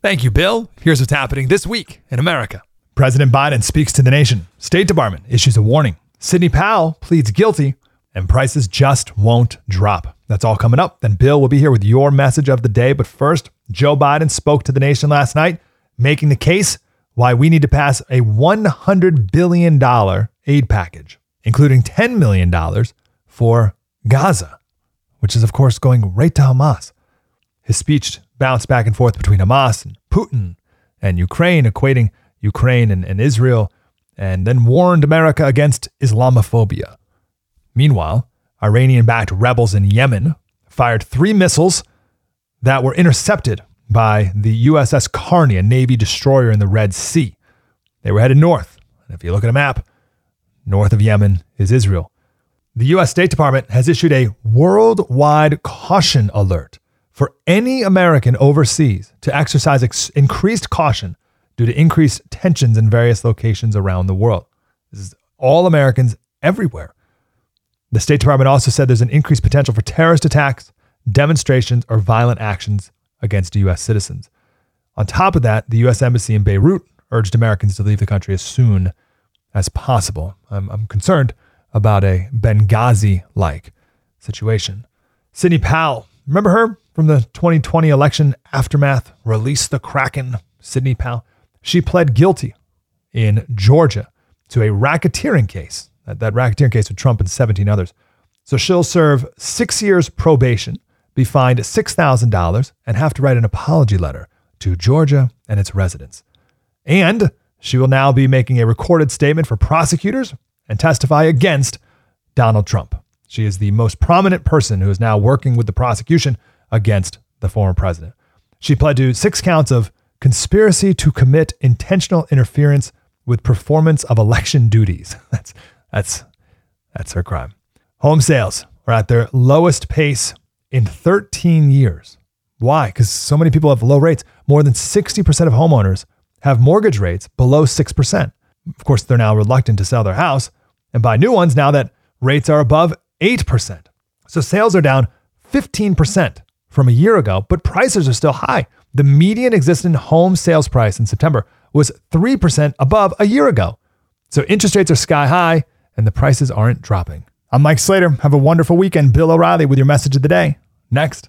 Thank you, Bill. Here's what's happening this week in America. President Biden speaks to the nation. State Department issues a warning. Sidney Powell pleads guilty, and prices just won't drop. That's all coming up. Then Bill will be here with your message of the day. But first, Joe Biden spoke to the nation last night, making the case why we need to pass a $100 billion aid package including $10 million for Gaza, which is, of course, going right to Hamas. His speech bounced back and forth between Hamas and Putin and Ukraine, equating Ukraine and, and Israel, and then warned America against Islamophobia. Meanwhile, Iranian backed rebels in Yemen fired three missiles that were intercepted by the USS Carney, a Navy destroyer in the Red Sea. They were headed north. And if you look at a map, North of Yemen is Israel. The U.S. State Department has issued a worldwide caution alert for any American overseas to exercise ex- increased caution due to increased tensions in various locations around the world. This is all Americans everywhere. The State Department also said there's an increased potential for terrorist attacks, demonstrations, or violent actions against U.S. citizens. On top of that, the U.S. Embassy in Beirut urged Americans to leave the country as soon as possible. I'm, I'm concerned about a Benghazi like situation. Sidney Powell, remember her from the 2020 election aftermath? Release the Kraken, Sidney Powell. She pled guilty in Georgia to a racketeering case, that, that racketeering case with Trump and 17 others. So she'll serve six years probation, be fined $6,000, and have to write an apology letter to Georgia and its residents. And she will now be making a recorded statement for prosecutors and testify against Donald Trump. She is the most prominent person who is now working with the prosecution against the former president. She pled to six counts of conspiracy to commit intentional interference with performance of election duties. That's that's that's her crime. Home sales are at their lowest pace in 13 years. Why? Because so many people have low rates. More than 60% of homeowners have mortgage rates below 6%. Of course, they're now reluctant to sell their house and buy new ones now that rates are above 8%. So sales are down 15% from a year ago, but prices are still high. The median existing home sales price in September was 3% above a year ago. So interest rates are sky high and the prices aren't dropping. I'm Mike Slater. Have a wonderful weekend. Bill O'Reilly with your message of the day. Next.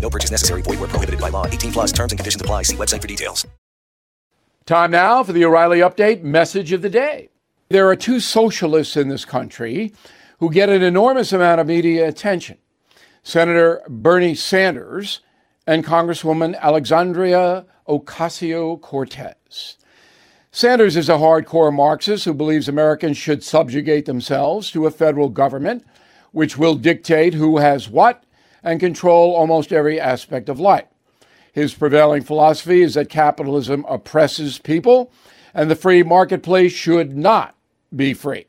No purchase necessary. Void where prohibited by law. 18 plus terms and conditions apply. See website for details. Time now for the O'Reilly Update message of the day. There are two socialists in this country who get an enormous amount of media attention Senator Bernie Sanders and Congresswoman Alexandria Ocasio Cortez. Sanders is a hardcore Marxist who believes Americans should subjugate themselves to a federal government which will dictate who has what and control almost every aspect of life. His prevailing philosophy is that capitalism oppresses people and the free marketplace should not be free.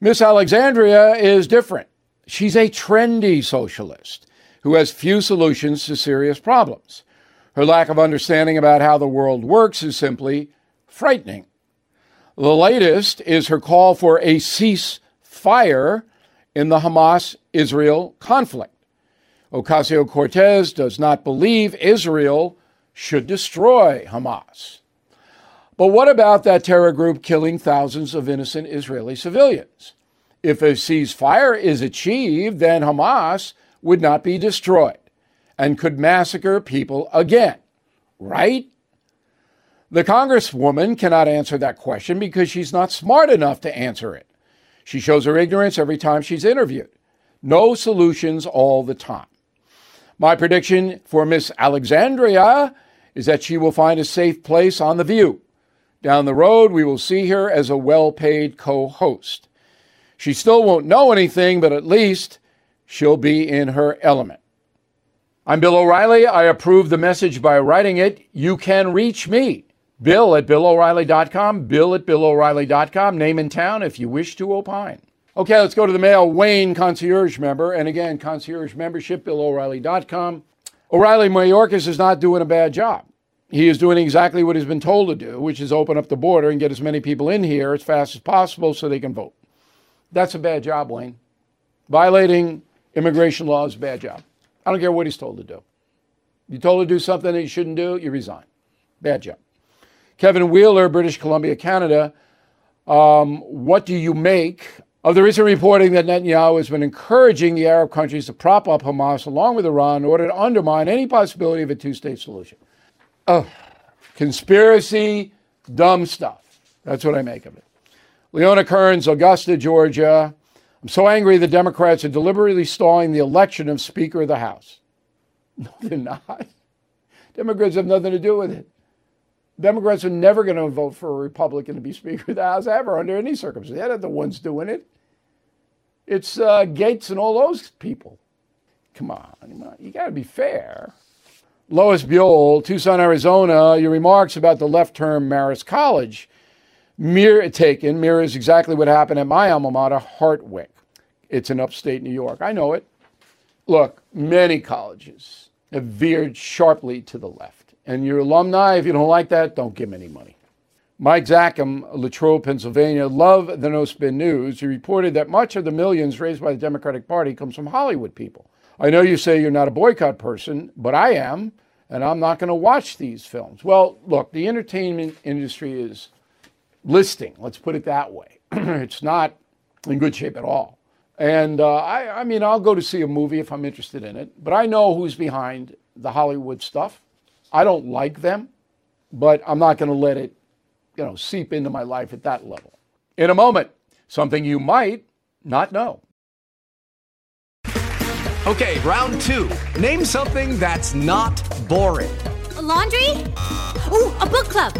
Miss Alexandria is different. She's a trendy socialist who has few solutions to serious problems. Her lack of understanding about how the world works is simply frightening. The latest is her call for a ceasefire in the Hamas Israel conflict. Ocasio Cortez does not believe Israel should destroy Hamas. But what about that terror group killing thousands of innocent Israeli civilians? If a ceasefire is achieved, then Hamas would not be destroyed and could massacre people again, right? The Congresswoman cannot answer that question because she's not smart enough to answer it. She shows her ignorance every time she's interviewed. No solutions all the time. My prediction for Miss Alexandria is that she will find a safe place on The View. Down the road, we will see her as a well paid co host. She still won't know anything, but at least she'll be in her element. I'm Bill O'Reilly. I approve the message by writing it. You can reach me, Bill at BillO'Reilly.com, Bill at BillO'Reilly.com, name and town if you wish to opine. Okay, let's go to the mail. Wayne, concierge member. And again, concierge membership, BillO'Reilly.com. O'Reilly Mayorkas is not doing a bad job. He is doing exactly what he's been told to do, which is open up the border and get as many people in here as fast as possible so they can vote. That's a bad job, Wayne. Violating immigration law is a bad job. I don't care what he's told to do. You're told to do something that you shouldn't do, you resign. Bad job. Kevin Wheeler, British Columbia, Canada. Um, what do you make of the recent reporting that Netanyahu has been encouraging the Arab countries to prop up Hamas along with Iran in order to undermine any possibility of a two state solution? Oh, conspiracy, dumb stuff. That's what I make of it. Leona Kearns, Augusta, Georgia. I'm so angry the Democrats are deliberately stalling the election of Speaker of the House. No, they're not. Democrats have nothing to do with it. Democrats are never going to vote for a Republican to be Speaker of the House ever under any circumstance. They're not the ones doing it. It's uh, Gaetz and all those people. Come on, you got to be fair. Lois Buell, Tucson, Arizona, your remarks about the left term Marist College mirror taken mirrors exactly what happened at my alma mater, Hartwick. It's in upstate New York. I know it. Look, many colleges have veered sharply to the left. And your alumni, if you don't like that, don't give them any money. Mike Zackham, Latrobe, Pennsylvania, love the No Spin News. He reported that much of the millions raised by the Democratic Party comes from Hollywood people. I know you say you're not a boycott person, but I am, and I'm not going to watch these films. Well, look, the entertainment industry is listing, let's put it that way. it's not in good shape at all. And uh, I, I mean, I'll go to see a movie if I'm interested in it, but I know who's behind the Hollywood stuff. I don't like them, but I'm not going to let it, you know, seep into my life at that level. In a moment, something you might not know. Okay, round two. Name something that's not boring. A laundry? Ooh, a book club.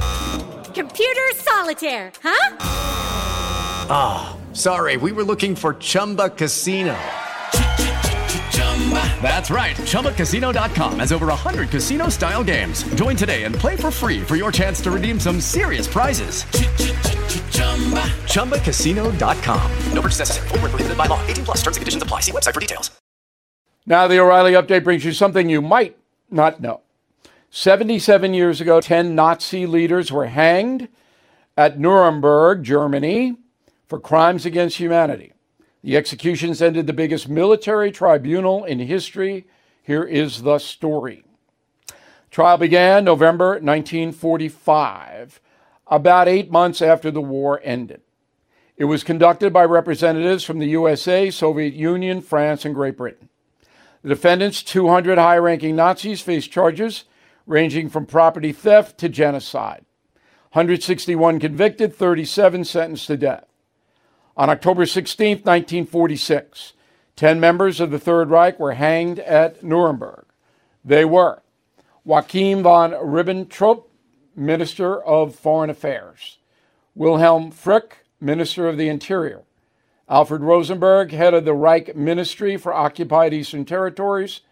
Computer solitaire, huh? Ah, oh, sorry, we were looking for Chumba Casino. That's right. ChumbaCasino.com has over 100 casino style games. Join today and play for free for your chance to redeem some serious prizes. ChumbaCasino.com. No purchase necessary. Full prohibited by law. 18 plus terms and conditions apply. See website for details. Now, the O'Reilly update brings you something you might not know. 77 years ago, 10 Nazi leaders were hanged at Nuremberg, Germany, for crimes against humanity. The executions ended the biggest military tribunal in history. Here is the story. Trial began November 1945, about eight months after the war ended. It was conducted by representatives from the USA, Soviet Union, France, and Great Britain. The defendants, 200 high ranking Nazis, faced charges ranging from property theft to genocide. 161 convicted, 37 sentenced to death. On October 16, 1946, 10 members of the Third Reich were hanged at Nuremberg. They were Joachim von Ribbentrop, Minister of Foreign Affairs, Wilhelm Frick, Minister of the Interior, Alfred Rosenberg, head of the Reich Ministry for Occupied Eastern Territories,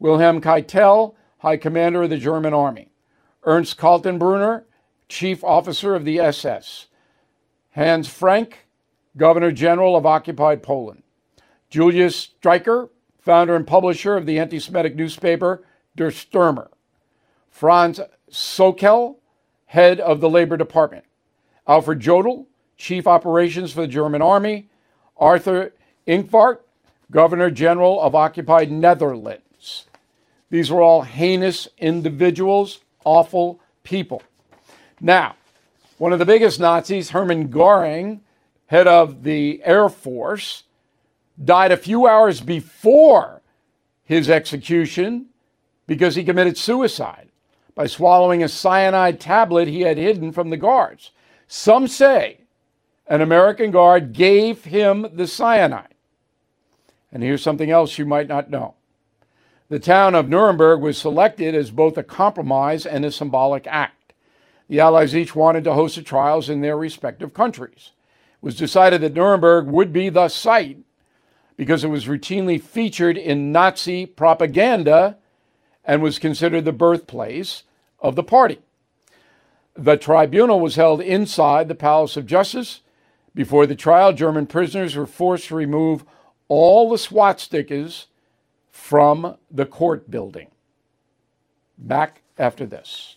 Wilhelm Keitel, High Commander of the German Army, Ernst Kaltenbrunner, Chief Officer of the SS, Hans Frank, Governor General of Occupied Poland, Julius Streicher, founder and publisher of the anti Semitic newspaper Der Stürmer, Franz Sauckel, head of the Labor Department, Alfred Jodl, Chief Operations for the German Army, Arthur Inquart, Governor General of occupied Netherlands. These were all heinous individuals, awful people. Now, one of the biggest Nazis, Hermann Goring, head of the Air Force, died a few hours before his execution because he committed suicide by swallowing a cyanide tablet he had hidden from the guards. Some say an American guard gave him the cyanide. And here's something else you might not know. The town of Nuremberg was selected as both a compromise and a symbolic act. The Allies each wanted to host the trials in their respective countries. Was decided that Nuremberg would be the site because it was routinely featured in Nazi propaganda and was considered the birthplace of the party. The tribunal was held inside the Palace of Justice. Before the trial, German prisoners were forced to remove all the swastikas from the court building. Back after this.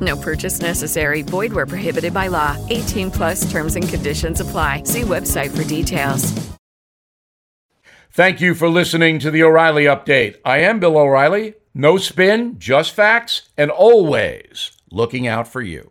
No purchase necessary. Void where prohibited by law. 18 plus terms and conditions apply. See website for details. Thank you for listening to the O'Reilly Update. I am Bill O'Reilly. No spin, just facts, and always looking out for you.